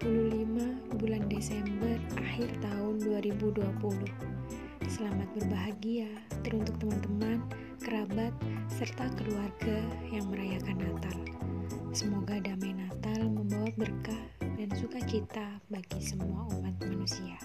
25 bulan Desember akhir tahun 2020. Selamat berbahagia teruntuk teman-teman, kerabat, serta keluarga yang merayakan Natal. Semoga damai Natal membawa berkah dan sukacita bagi semua umat manusia.